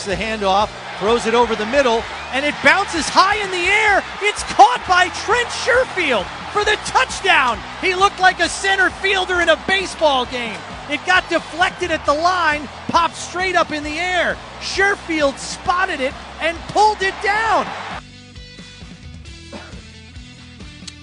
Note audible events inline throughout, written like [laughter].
Fakes the handoff, throws it over the middle, and it bounces high in the air. It's caught by Trent Sherfield for the touchdown. He looked like a center fielder in a baseball game. It got deflected at the line, popped straight up in the air. Sherfield spotted it and pulled it down.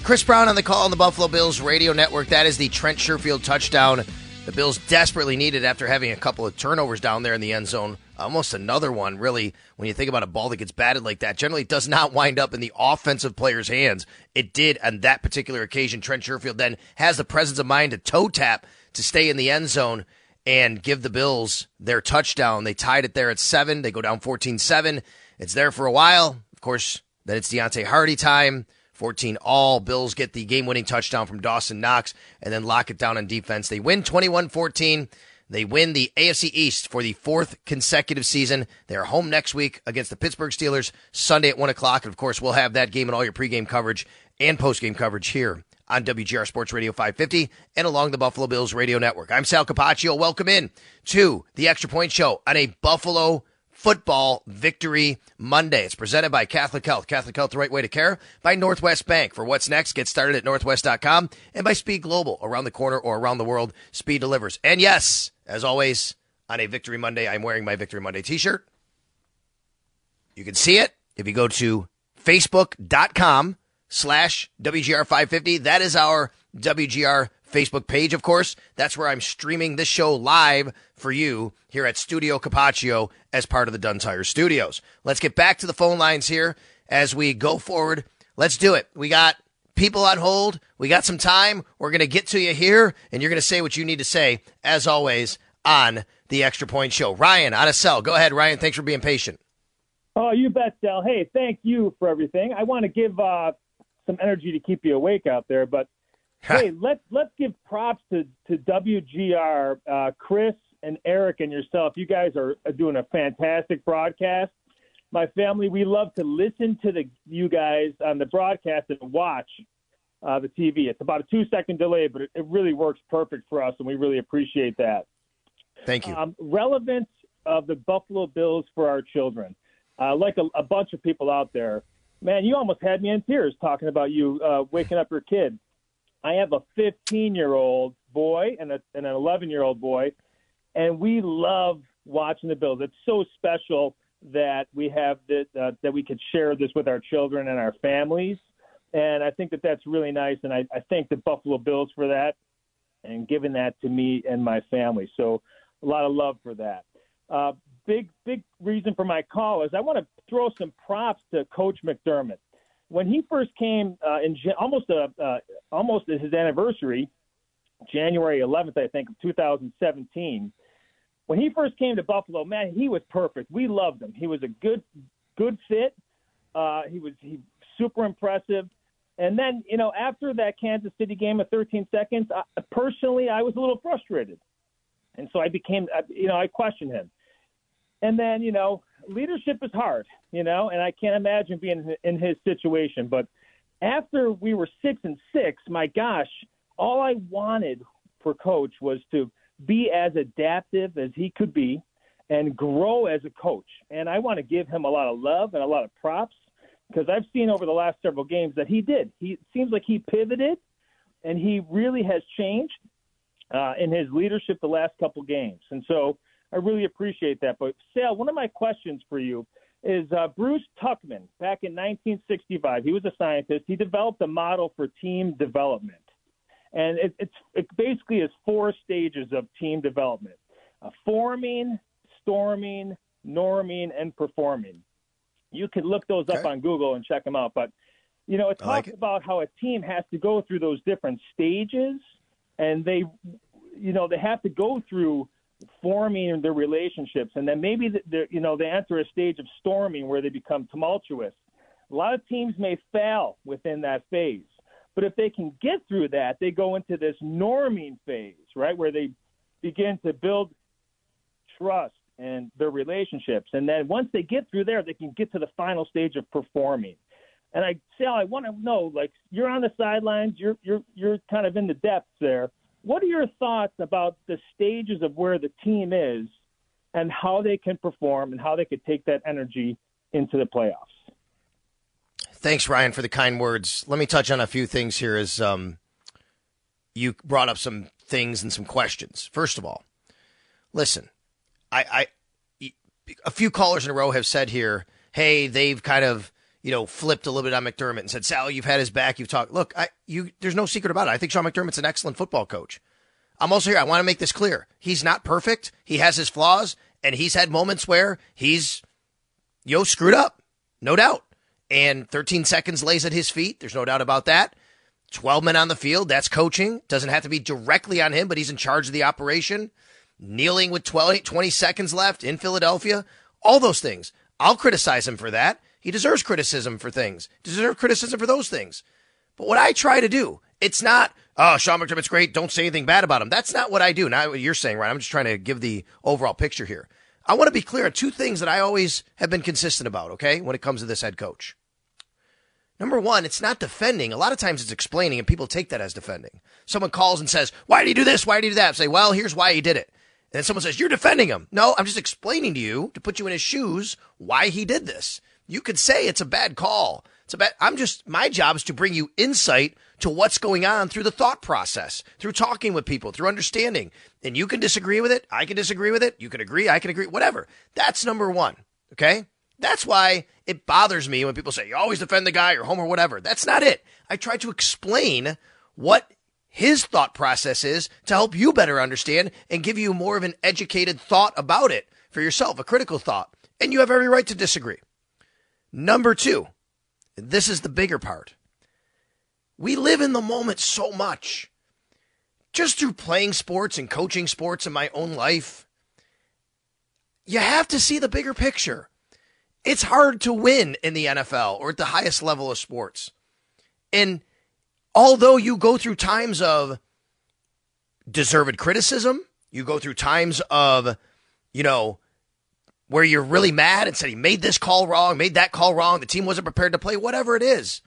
Chris Brown on the call on the Buffalo Bills radio network. That is the Trent Sherfield touchdown. The Bills desperately needed after having a couple of turnovers down there in the end zone. Almost another one, really, when you think about a ball that gets batted like that. Generally, does not wind up in the offensive player's hands. It did on that particular occasion. Trent Sherfield then has the presence of mind to toe tap to stay in the end zone and give the Bills their touchdown. They tied it there at seven. They go down 14 7. It's there for a while. Of course, then it's Deonte Harty time. 14 all. Bills get the game winning touchdown from Dawson Knox and then lock it down on defense. They win 21 14. They win the AFC East for the fourth consecutive season. They are home next week against the Pittsburgh Steelers Sunday at 1 o'clock. And of course, we'll have that game and all your pregame coverage and postgame coverage here on WGR Sports Radio 550 and along the Buffalo Bills radio network. I'm Sal Capaccio. Welcome in to the Extra Point Show on a Buffalo Football Victory Monday. It's presented by Catholic Health. Catholic Health, the right way to care. By Northwest Bank. For what's next, get started at northwest.com. And by Speed Global. Around the corner or around the world, Speed delivers. And yes, as always, on a Victory Monday, I'm wearing my Victory Monday t shirt. You can see it if you go to facebook.com slash WGR550. That is our WGR Facebook page, of course. That's where I'm streaming this show live for you here at Studio Capaccio as part of the Dunn Tire Studios. Let's get back to the phone lines here as we go forward. Let's do it. We got people on hold. We got some time. We're going to get to you here, and you're going to say what you need to say, as always, on the Extra Point Show. Ryan, on a cell. Go ahead, Ryan. Thanks for being patient. Oh, you bet, Del. Hey, thank you for everything. I want to give uh, some energy to keep you awake out there, but hey, let's let's give props to to WGR, uh, Chris and Eric and yourself. You guys are doing a fantastic broadcast. My family, we love to listen to the you guys on the broadcast and watch uh, the TV. It's about a two second delay, but it, it, really works perfect for us, and we really appreciate that. Thank you. Um, relevance of the Buffalo Bills for our children. Uh, like a, a, bunch of people out there, man, you almost had me in tears talking about you uh, waking up your kid. I have a 15 year old boy and, a, and an 11 year old boy, and we love watching the Bills. It's so special that we have that uh, that we could share this with our children and our families, and I think that that's really nice. And I, I thank the Buffalo Bills for that and giving that to me and my family. So a lot of love for that. Uh, big big reason for my call is I want to throw some props to Coach McDermott when he first came uh, in almost a uh, almost his anniversary, January 11th, I think, of 2017. When he first came to Buffalo, man, he was perfect. We loved him. He was a good good fit. Uh, he was he super impressive. And then, you know, after that Kansas City game of 13 seconds, I, personally, I was a little frustrated, and so I became, you know, I questioned him. And then, you know, leadership is hard, you know, and I can't imagine being in his situation. But after we were six and six, my gosh, all I wanted for coach was to be as adaptive as he could be and grow as a coach. And I want to give him a lot of love and a lot of props because I've seen over the last several games that he did. He seems like he pivoted, and he really has changed uh, in his leadership the last couple games. And so I really appreciate that. But Sal, one of my questions for you is uh, Bruce Tuckman back in 1965. He was a scientist. He developed a model for team development, and it, it's it basically is four stages of team development: uh, forming, storming, norming, and performing. You can look those okay. up on Google and check them out. But you know, it talks like it. about how a team has to go through those different stages, and they, you know, they have to go through forming their relationships, and then maybe they you know they enter a stage of storming where they become tumultuous. A lot of teams may fail within that phase, but if they can get through that, they go into this norming phase, right, where they begin to build trust and their relationships, and then once they get through there, they can get to the final stage of performing. And I, Sal, I want to know, like, you're on the sidelines, you're you're you're kind of in the depths there what are your thoughts about the stages of where the team is and how they can perform and how they could take that energy into the playoffs? Thanks, Ryan, for the kind words. Let me touch on a few things here as um, you brought up some things and some questions. First of all, listen, I, I a few callers in a row have said here, hey, they've kind of you know, flipped a little bit on McDermott and said, "Sal, you've had his back. You've talked. Look, I, you, there's no secret about it. I think Sean McDermott's an excellent football coach. I'm also here. I want to make this clear. He's not perfect. He has his flaws, and he's had moments where he's, yo, screwed up, no doubt. And 13 seconds lays at his feet. There's no doubt about that. 12 men on the field. That's coaching. Doesn't have to be directly on him, but he's in charge of the operation. Kneeling with 12, 20 seconds left in Philadelphia. All those things. I'll criticize him for that. He deserves criticism for things. Deserves criticism for those things. But what I try to do, it's not, oh, Sean McDermott's great. Don't say anything bad about him. That's not what I do. Not what you're saying, right? I'm just trying to give the overall picture here. I want to be clear on two things that I always have been consistent about, okay, when it comes to this head coach. Number one, it's not defending. A lot of times it's explaining, and people take that as defending. Someone calls and says, Why did he do this? Why did he do that? I say, Well, here's why he did it. And then someone says, You're defending him. No, I'm just explaining to you to put you in his shoes why he did this. You could say it's a bad call. It's a bad. I'm just my job is to bring you insight to what's going on through the thought process, through talking with people, through understanding. And you can disagree with it. I can disagree with it. You can agree. I can agree. Whatever. That's number one. Okay. That's why it bothers me when people say you always defend the guy or home or whatever. That's not it. I try to explain what his thought process is to help you better understand and give you more of an educated thought about it for yourself, a critical thought. And you have every right to disagree. Number two, this is the bigger part. We live in the moment so much. Just through playing sports and coaching sports in my own life, you have to see the bigger picture. It's hard to win in the NFL or at the highest level of sports. And although you go through times of deserved criticism, you go through times of, you know, where you're really mad and said he made this call wrong, made that call wrong, the team wasn't prepared to play, whatever it is.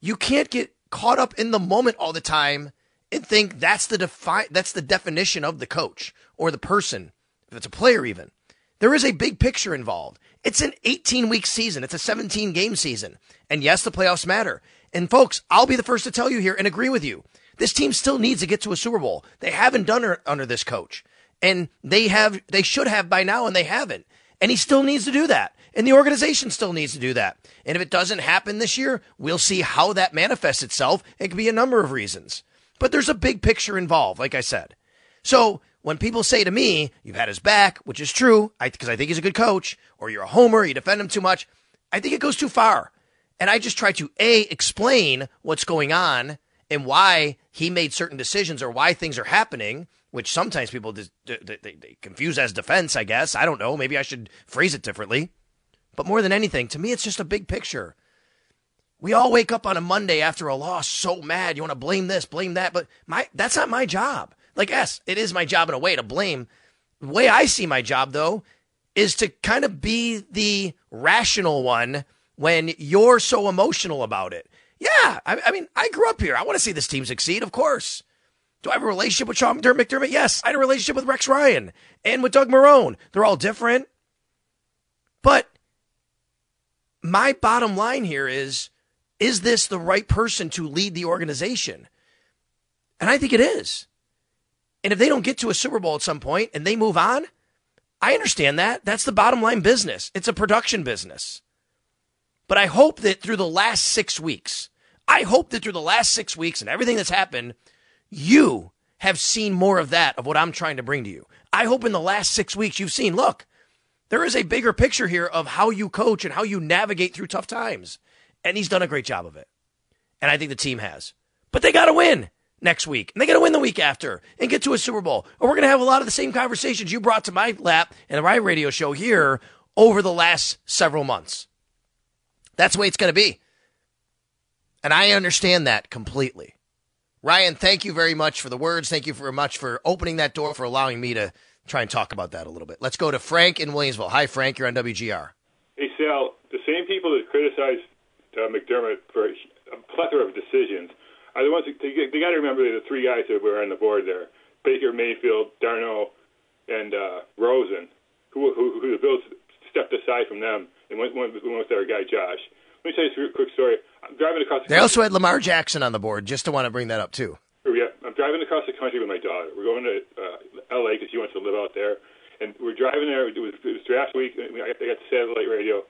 You can't get caught up in the moment all the time and think that's the defi- that's the definition of the coach or the person, if it's a player even. There is a big picture involved. It's an 18 week season. It's a 17 game season. And yes, the playoffs matter. And folks, I'll be the first to tell you here and agree with you. This team still needs to get to a Super Bowl. They haven't done it under this coach and they have they should have by now and they haven't. And he still needs to do that. And the organization still needs to do that. And if it doesn't happen this year we'll see how that manifests itself. It could be a number of reasons. But there's a big picture involved like i said. So when people say to me you've had his back which is true because I, I think he's a good coach or you're a homer you defend him too much i think it goes too far. And i just try to a explain what's going on and why he made certain decisions or why things are happening which sometimes people they, they confuse as defense, I guess. I don't know. Maybe I should phrase it differently. But more than anything, to me, it's just a big picture. We all wake up on a Monday after a loss so mad. You want to blame this, blame that, but my that's not my job. Like, yes, it is my job in a way to blame. The way I see my job, though, is to kind of be the rational one when you're so emotional about it. Yeah, I, I mean, I grew up here. I want to see this team succeed, of course. Do I have a relationship with Sean McDermott? Yes. I had a relationship with Rex Ryan and with Doug Marrone. They're all different. But my bottom line here is is this the right person to lead the organization? And I think it is. And if they don't get to a Super Bowl at some point and they move on, I understand that. That's the bottom line business. It's a production business. But I hope that through the last six weeks, I hope that through the last six weeks and everything that's happened, you have seen more of that, of what I'm trying to bring to you. I hope in the last six weeks you've seen, look, there is a bigger picture here of how you coach and how you navigate through tough times. And he's done a great job of it. And I think the team has. But they got to win next week. And they got to win the week after and get to a Super Bowl. Or we're going to have a lot of the same conversations you brought to my lap and my radio show here over the last several months. That's the way it's going to be. And I understand that completely. Ryan, thank you very much for the words. Thank you very much for opening that door, for allowing me to try and talk about that a little bit. Let's go to Frank in Williamsville. Hi, Frank. You're on WGR. Hey, Sal. The same people that criticize uh, McDermott for a plethora of decisions are the ones that, they, they got to remember the three guys that were on the board there: Baker, Mayfield, Darnold, and uh, Rosen, who, who, who the Bills stepped aside from them and went, went, went with their guy Josh. Let me tell you a quick story. I'm driving across. they country. also had Lamar Jackson on the board. Just to want to bring that up too. Yeah, I'm driving across the country with my daughter. We're going to uh, L.A. because she wants to live out there, and we're driving there. It was, it was draft week. And I got, I got the satellite radio,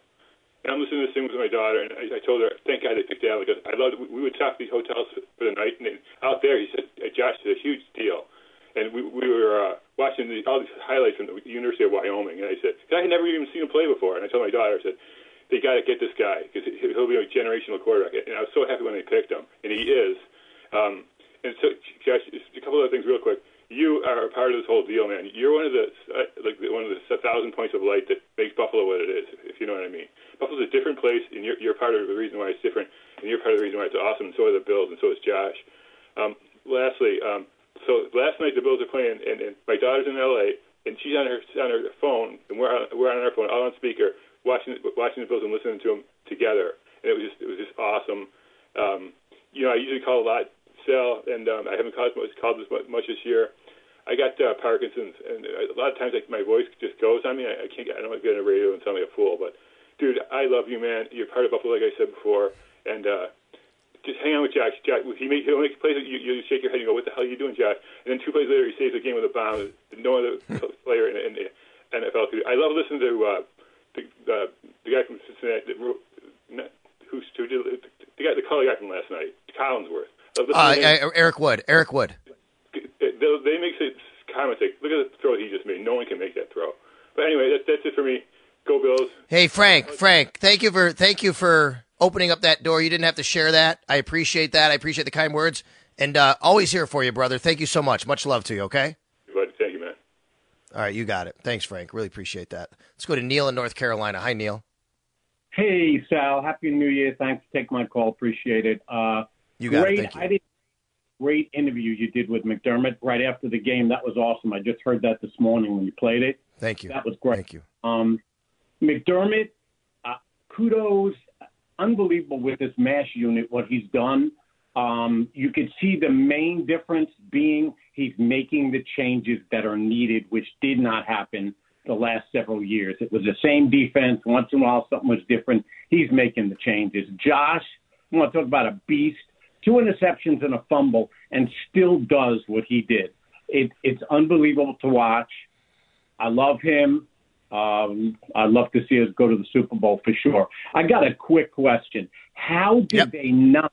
and I'm listening to this thing with my daughter, and I, I told her, "Thank God they picked Al because I loved. We would stop at these hotels for the night, and then out there, he said, uh, Josh, it's a huge deal." And we we were uh, watching the, all these highlights from the University of Wyoming, and I said, "I had never even seen him play before," and I told my daughter, I said. They got to get this guy because he'll be a generational quarterback, and I was so happy when they picked him, and he is. Um, and so, Josh, a couple other things real quick. You are a part of this whole deal, man. You're one of the like one of the thousand points of light that makes Buffalo what it is, if you know what I mean. Buffalo's a different place, and you're, you're part of the reason why it's different, and you're part of the reason why it's awesome. And so are the Bills, and so is Josh. Um, lastly, um, so last night the Bills are playing, and, and my daughter's in L.A. and she's on her on her phone, and we're on, we're on our phone, all on speaker, watching watching the Bills and listening to them together, and it was just it was just awesome. Um, you know, I usually call a lot Sal, and um, I haven't called much, called this much this year. I got uh, Parkinson's, and a lot of times like my voice just goes on me. I, I can't. I don't get on the radio and sound like a fool, but dude, I love you, man. You're part of Buffalo, like I said before, and uh, just hang on with Josh. Josh, he make he'll make plays. You, you shake your head and go, "What the hell are you doing, Josh?" And then two plays later, he saves the game with a bomb. No other [laughs] player in, in the NFL could. I love listening to uh, uh, the guy from Cincinnati, that wrote- who's who did the guy, the color guy from last night, Collinsworth. Uh, listening to him. uh, Eric Wood. Eric Wood. they, they make some comments like, "Look at the throw he just made. No one can make that throw." But anyway, that's that's it for me. Go Bills. Hey Frank, Frank, thank you for thank you for opening up that door. You didn't have to share that. I appreciate that. I appreciate the kind words. And uh, always here for you, brother. Thank you so much. Much love to you, okay? But thank you, man. All right, you got it. Thanks, Frank. Really appreciate that. Let's go to Neil in North Carolina. Hi, Neil. Hey, Sal. Happy New Year. Thanks for taking my call. Appreciate it. Uh, You got great, it. Thank you. I did great interview you did with McDermott right after the game. That was awesome. I just heard that this morning when you played it. Thank you. That was great. Thank you. Um, McDermott, uh, kudos, unbelievable with this mash unit, what he's done. Um, you could see the main difference being he's making the changes that are needed, which did not happen the last several years. It was the same defense. Once in a while, something was different. He's making the changes. Josh, I want to talk about a beast. Two interceptions and a fumble, and still does what he did. It, it's unbelievable to watch. I love him. Um, I'd love to see us go to the Super Bowl for sure. I got a quick question. How did Yep. they not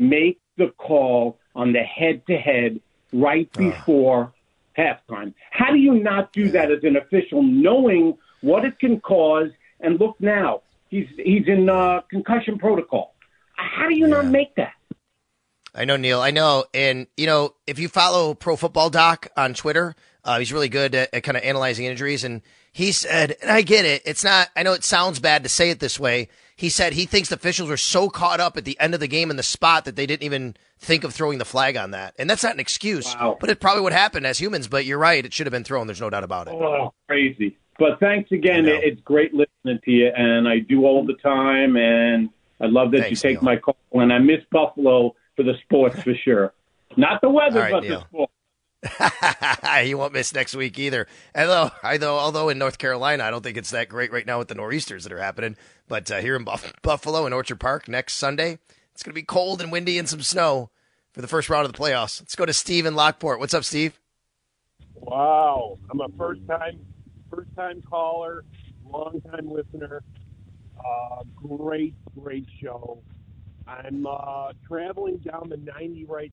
make the call on the head to head right before halftime? How do you not do that as an official, knowing what it can cause? And look now, he's he's in uh, concussion protocol. How do you not make that? I know Neil. I know, and you know, if you follow Pro Football Doc on Twitter, uh, he's really good at, at kind of analyzing injuries. And he said, and I get it. It's not. I know it sounds bad to say it this way. He said he thinks the officials were so caught up at the end of the game in the spot that they didn't even think of throwing the flag on that. And that's not an excuse, Wow. but it probably would happen as humans. But you're right; it should have been thrown. There's no doubt about it. Oh, crazy. But thanks again. It's great listening to you, and I do all the time, and I love that Thanks, you take Neil. my call. And I miss Buffalo for the sports for sure. Not the weather, right, but Neil. the sports. [laughs] he won't miss next week either. Although, although, although in North Carolina, I don't think it's that great right now with the nor'easters that are happening. But uh, here in Buff- Buffalo and Orchard Park next Sunday, it's going to be cold and windy and some snow for the first round of the playoffs. Let's go to Steve in Lockport. What's up, Steve? Wow, I'm a first time first time caller, long time listener. Uh, great, great show. I'm uh, traveling down the 90 right.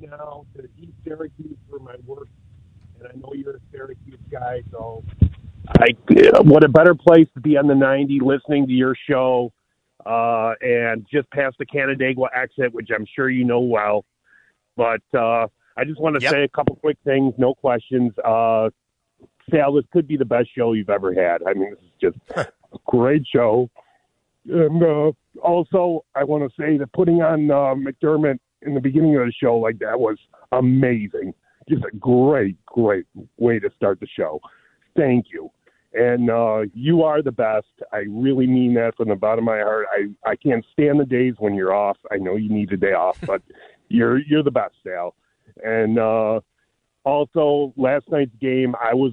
Now to East Syracuse for my work, and I know you're a Syracuse guy, so I what a better place to be on the 90 listening to your show uh, and just past the Canandaigua exit, which I'm sure you know well. But uh, I just want to Yep. say a couple quick things, no questions. Uh, Sal, this could be the best show you've ever had. I mean, this is just a great show. And uh, also, I want to say that putting on uh, McDermott in the beginning of the show like that was amazing. Just a great, great way to start the show. Thank you. And uh, you are the best. I really mean that from the bottom of my heart. I, I can't stand the days when you're off. I know you need a day off, but [laughs] you're you're the best, Sal. And uh, also, last night's game, I was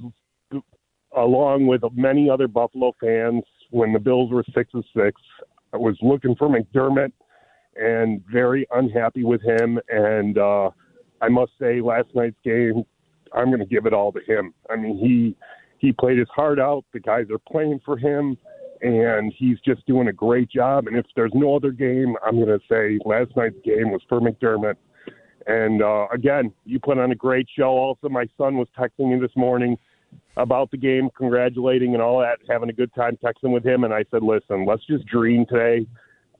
along with many other Buffalo fans when the Bills were six and six. I was looking for McDermott and very unhappy with him. And uh, I must say, last night's game, I'm going to give it all to him. I mean, he he played his heart out. The guys are playing for him, and he's just doing a great job. And if there's no other game, I'm going to say last night's game was for McDermott. And uh, again, you put on a great show. Also, my son was texting me this morning about the game, congratulating and all that, having a good time texting with him. And I said, listen, let's just dream today.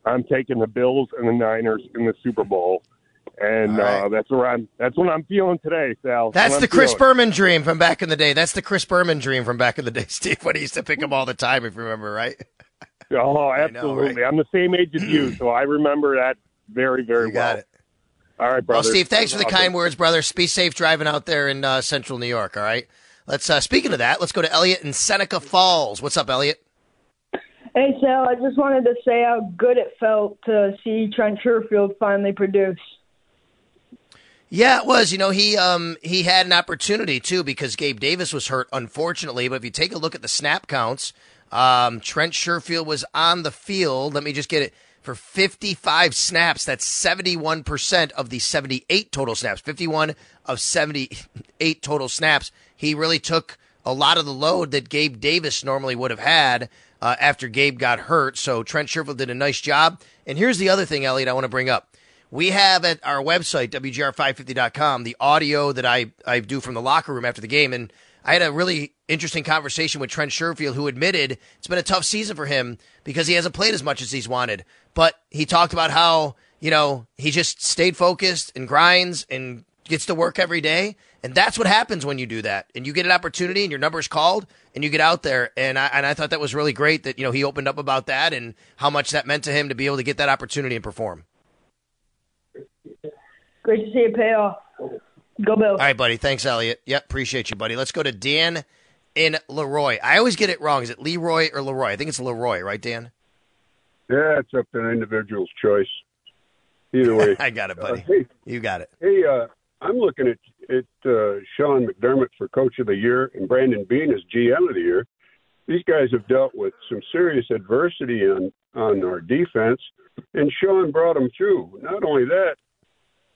I'm taking the Bills and the Niners in the Super Bowl. And right. uh, that's where I'm. That's what I'm feeling today, Sal. That's the Chris feeling. Berman dream from back in the day. That's the Chris Berman dream from back in the day, [laughs] Steve, when he used to pick him all the time, if you remember, right? Oh, [laughs] know, absolutely. right? I'm the same age as you, [clears throat] so I remember that very, very You well. got it. All right, brother. Well, Steve, thanks for the Awesome. kind words, brother. Be safe driving out there in uh, central New York, all right? Let's, uh, speaking of that, let's go to Elliot in Seneca Falls. What's up, Elliot? Hey, Sal, I just wanted to say how good it felt to see Trent Sherfield finally produce. Yeah, it was. You know, he um he had an opportunity too because Gabe Davis was hurt, unfortunately. But if you take a look at the snap counts, um, Trent Sherfield was on the field. Let me just get it for 55 snaps. That's 71 percent of the 78 total snaps. 51 of 78 total snaps. He really took a lot of the load that Gabe Davis normally would have had uh, after Gabe got hurt. So Trent Sherfield did a nice job. And here's the other thing, Elliot, I want to bring up. We have at our website, WGR550.com, the audio that I, I do from the locker room after the game. And I had a really interesting conversation with Trent Sherfield, who admitted it's been a tough season for him because he hasn't played as much as he's wanted. But he talked about how, you know, he just stayed focused and grinds and gets to work every day. And that's what happens when you do that. And you get an opportunity and your number's called and you get out there. And I, and I thought that was really great that, you know, he opened up about that and how much that meant to him to be able to get that opportunity and perform. Great to see it pay off. Go Bill. All right, buddy. Thanks, Elliot. Yep, appreciate you, buddy. Let's go to Dan in Leroy. I always get it wrong. Is it Leroy or Leroy? I think it's Leroy, right, Dan? Yeah, it's up to an individual's choice. Either way, [laughs] I got it, buddy. Uh, hey, you got it. Hey, uh, I'm looking at at uh, Sean McDermott for Coach of the Year and Brandon Beane as GM of the Year. These guys have dealt with some serious adversity on on our defense, and Sean brought them through. Not only that,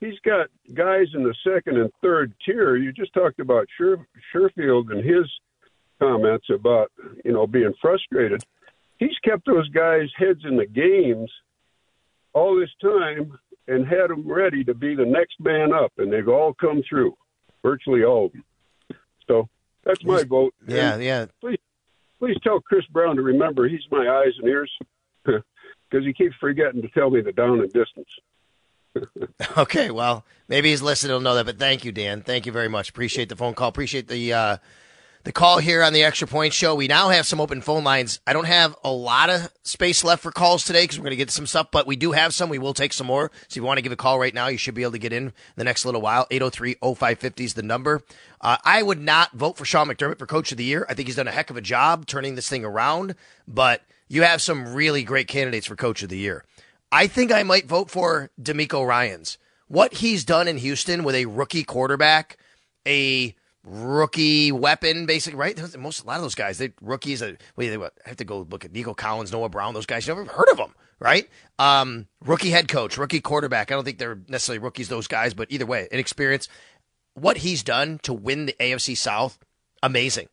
he's got guys in the second and third tier. You just talked about Sher- Sherfield and his comments about you know being frustrated. He's kept those guys' heads in the games all this time and had them ready to be the next man up, and they've all come through, virtually all of them. So that's my vote. Yeah, And yeah. Please, please tell Chris Brown to remember he's my eyes and ears [laughs] because he keeps forgetting to tell me the down and distance. [laughs] Okay, well, maybe he's listening. He'll know that. But thank you, Dan. Thank you very much. Appreciate the phone call. Appreciate the uh, the call here on the Extra Point Show. We now have some open phone lines. I don't have a lot of space left for calls today because we're going to get some stuff, but we do have some. We will take some more. So if you want to give a call right now, you should be able to get in the next little while. 803-0550 is the number. Uh, I would not vote for Sean McDermott for Coach of the Year. I think he's done a heck of a job turning this thing around, but you have some really great candidates for Coach of the Year. I think I might vote for DeMeco Ryans. What he's done in Houston with a rookie quarterback, a rookie weapon, basically, right? Most a lot of those guys, they rookies. Uh, wait, they what? I have to go look at Nico Collins, Noah Brown. Those guys, you never heard of them, right? Um, rookie head coach, rookie quarterback. I don't think they're necessarily rookies, those guys, but either way, inexperience. What he's done to win the AFC South, amazing.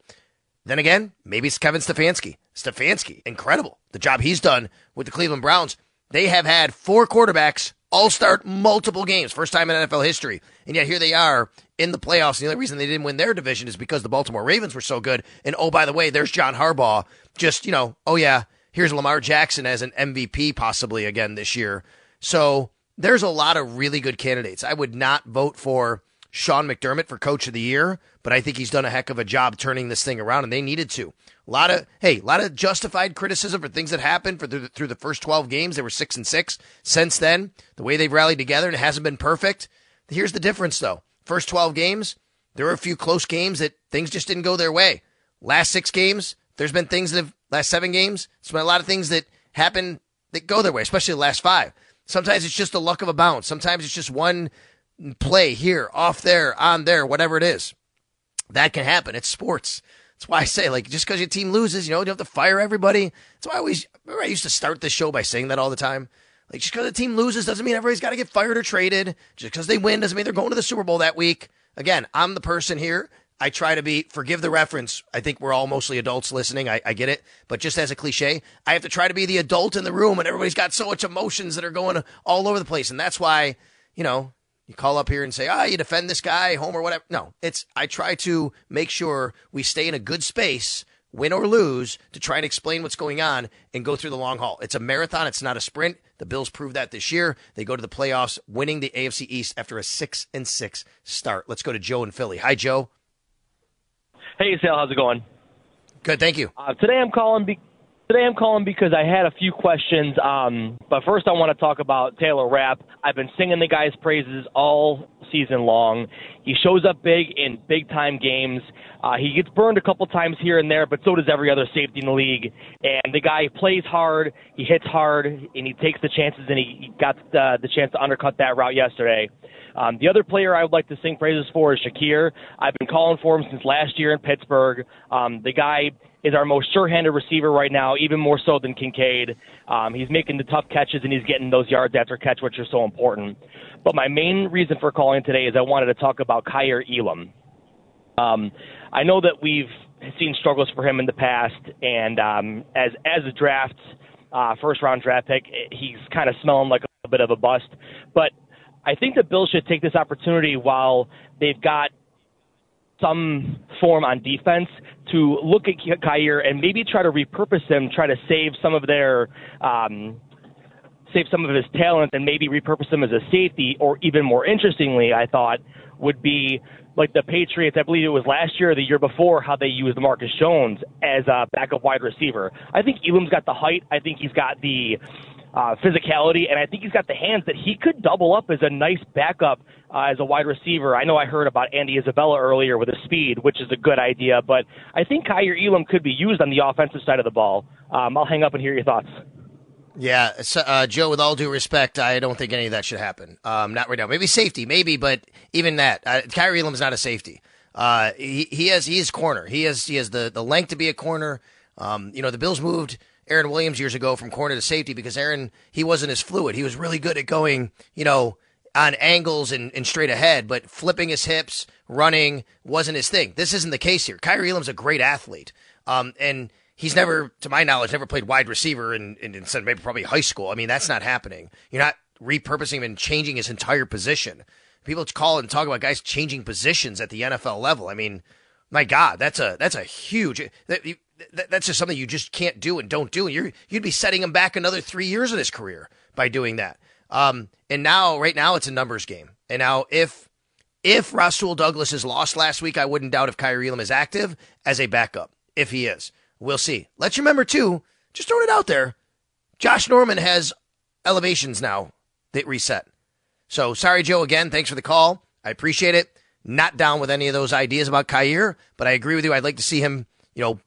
Then again, maybe it's Kevin Stefanski. Stefanski, incredible. The job he's done with the Cleveland Browns. They have had four quarterbacks all start multiple games, first time in NFL history. And yet here they are in the playoffs. And the only reason they didn't win their division is because the Baltimore Ravens were so good. And oh, by the way, there's John Harbaugh. Just, you know, oh yeah, here's Lamar Jackson as an MVP possibly again this year. So there's a lot of really good candidates. I would not vote for Sean McDermott for coach of the year, but I think he's done a heck of a job turning this thing around and they needed to. A lot of hey, a lot of justified criticism for things that happened for the, through the first 12 games. They were 6 and 6 since then. The way they've rallied together and it hasn't been perfect. Here's the difference though. First 12 games, there were a few close games that things just didn't go their way. Last 6 games, there's been things that have last 7 games, there's been a lot of things that happen that go their way, especially the last 5. Sometimes it's just the luck of a bounce. Sometimes it's just one play here, off there, on there, whatever it is. That can happen. It's sports. That's why I say, like, just because your team loses, you know, you don't have to fire everybody. That's why I always, remember I used to start the show by saying that all the time. Like, just because the team loses doesn't mean everybody's got to get fired or traded. Just because they win doesn't mean they're going to the Super Bowl that week. Again, I'm the person here. I try to be, forgive the reference. I think we're all mostly adults listening. I, I get it. But just as a cliche, I have to try to be the adult in the room and everybody's got so much emotions that are going all over the place. And that's why, you know, you call up here and say, ah, you defend this guy, home or whatever. No, it's, I try to make sure we stay in a good space, win or lose, to try and explain what's going on and go through the long haul. It's a marathon. It's not a sprint. The Bills proved that this year. They go to the playoffs, winning the AFC East after a six and six start. Let's go to Joe in Philly. Hi, Joe. Hey, Sal, how's it going? Good, thank you. Uh, today I'm calling. Be- today I'm calling because I had a few questions. Um, but first, I want to talk about Taylor Rapp. I've been singing the guy's praises all season long. He shows up big in big time games. Uh, he gets burned a couple times here and there, but so does every other safety in the league. And the guy plays hard, he hits hard, and he takes the chances. And he, got the, the chance to undercut that route yesterday. Um, the other player I would like to sing praises for is Shakir. I've been calling for him since last year in Pittsburgh. Um, the guy is our most sure-handed receiver right now, even more so than Kincaid. Um, he's making the tough catches and he's getting those yards after catch, which are so important. But my main reason for calling today is I wanted to talk about Kaiir Elam. Um, I know that we've seen struggles for him in the past, and um, as as a draft uh, first round draft pick, he's kind of smelling like a bit of a bust. But I think the Bills should take this opportunity while they've got some form on defense to look at Kaiir and maybe try to repurpose him, try to save some of their um, save some of his talent and maybe repurpose him as a safety, or even more interestingly, I thought would be like the Patriots. I believe it was last year or the year before how they used Marcus Jones as a backup wide receiver. I think Elam's got the height. I think he's got the uh, physicality, and I think he's got the hands that he could double up as a nice backup uh, as a wide receiver. I know I heard about Andy Isabella earlier with his speed, which is a good idea, but I think Kaiir Elam could be used on the offensive side of the ball. Um, I'll hang up and hear your thoughts. Yeah, so, uh, Joe. With all due respect, I don't think any of that should happen. Um, not right now. Maybe safety, maybe, but even that, uh, Kaiir Elam's not a safety. Uh, he he has he is corner. He has he has the the length to be a corner. Um, you know, the Bills moved Aaron Williams years ago from corner to safety because Aaron he wasn't as fluid. He was really good at going, you know, on angles and, and straight ahead, but flipping his hips, running wasn't his thing. This isn't the case here. Kaiir Elam's a great athlete. Um, and he's never, to my knowledge, never played wide receiver in, in, in maybe probably high school. I mean, that's not happening. You're not repurposing him and changing his entire position. People call and talk about guys changing positions at the NFL level. I mean, my God, that's a that's a huge. That, that's just something you just can't do and don't do. And you're you'd be setting him back another three years of his career by doing that. Um, and now, right now, it's a numbers game. And now, if if Rasul Douglas is lost last week, I wouldn't doubt if Kaiir Elam is active as a backup. If he is, we'll see. Let's remember too. Just throwing it out there. Josh Norman has elevations now that reset. So sorry, Joe. Again, thanks for the call. I appreciate it. Not down with any of those ideas about Kaiir, but I agree with you. I'd like to see him. You know,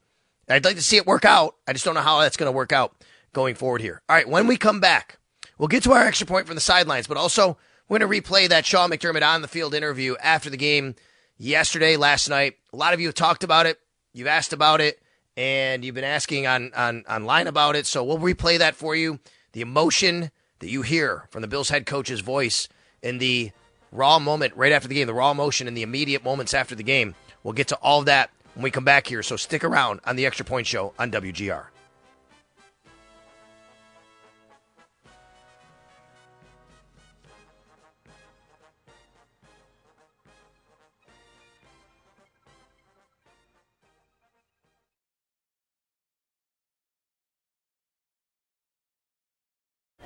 I'd like to see it work out. I just don't know how that's going to work out going forward here. All right, when we come back, we'll get to our extra point from the sidelines, but also we're going to replay that Sean McDermott on the field interview after the game yesterday, last night. A lot of you have talked about it. You've asked about it, and you've been asking on, on online about it. So we'll replay that for you. The emotion that you hear from the Bills head coach's voice in the raw moment right after the game, the raw emotion in the immediate moments after the game. We'll get to all of that when we come back here. So stick around on the Extra Point Show on WGR.